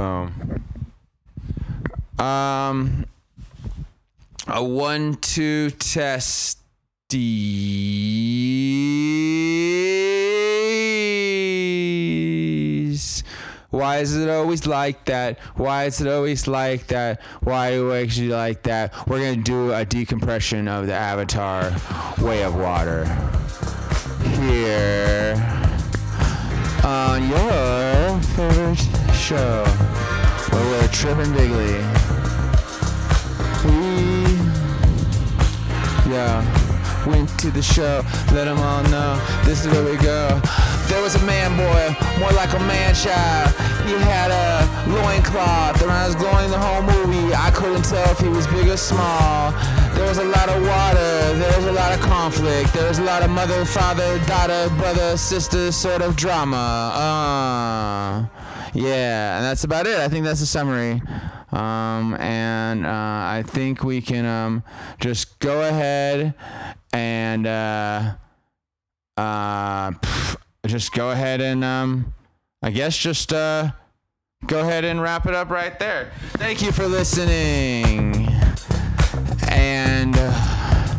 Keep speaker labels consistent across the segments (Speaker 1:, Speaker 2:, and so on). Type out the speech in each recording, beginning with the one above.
Speaker 1: Boom. Um, a one two test. Why is it always like that? Why is it always like that? Why do it like that? We're gonna do a decompression of the Avatar Way of Water here on your favorite show we're bigly. We, yeah, went to the show, let them all know this is where we go. There was a man boy, more like a man child. He had a loincloth around his glowing the whole movie. I couldn't tell if he was big or small. There was a lot of water, there was a lot of conflict, there was a lot of mother, father, daughter, brother, sister sort of drama. Uh, yeah, and that's about it. I think that's the summary. Um, and uh, I think we can um, just go ahead and uh, uh, just go ahead and um, I guess just uh, go ahead and wrap it up right there. Thank you for listening, and uh,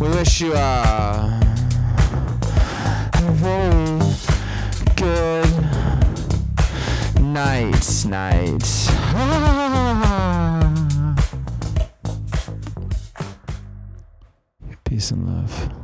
Speaker 1: we wish you a night, night. Peace and love.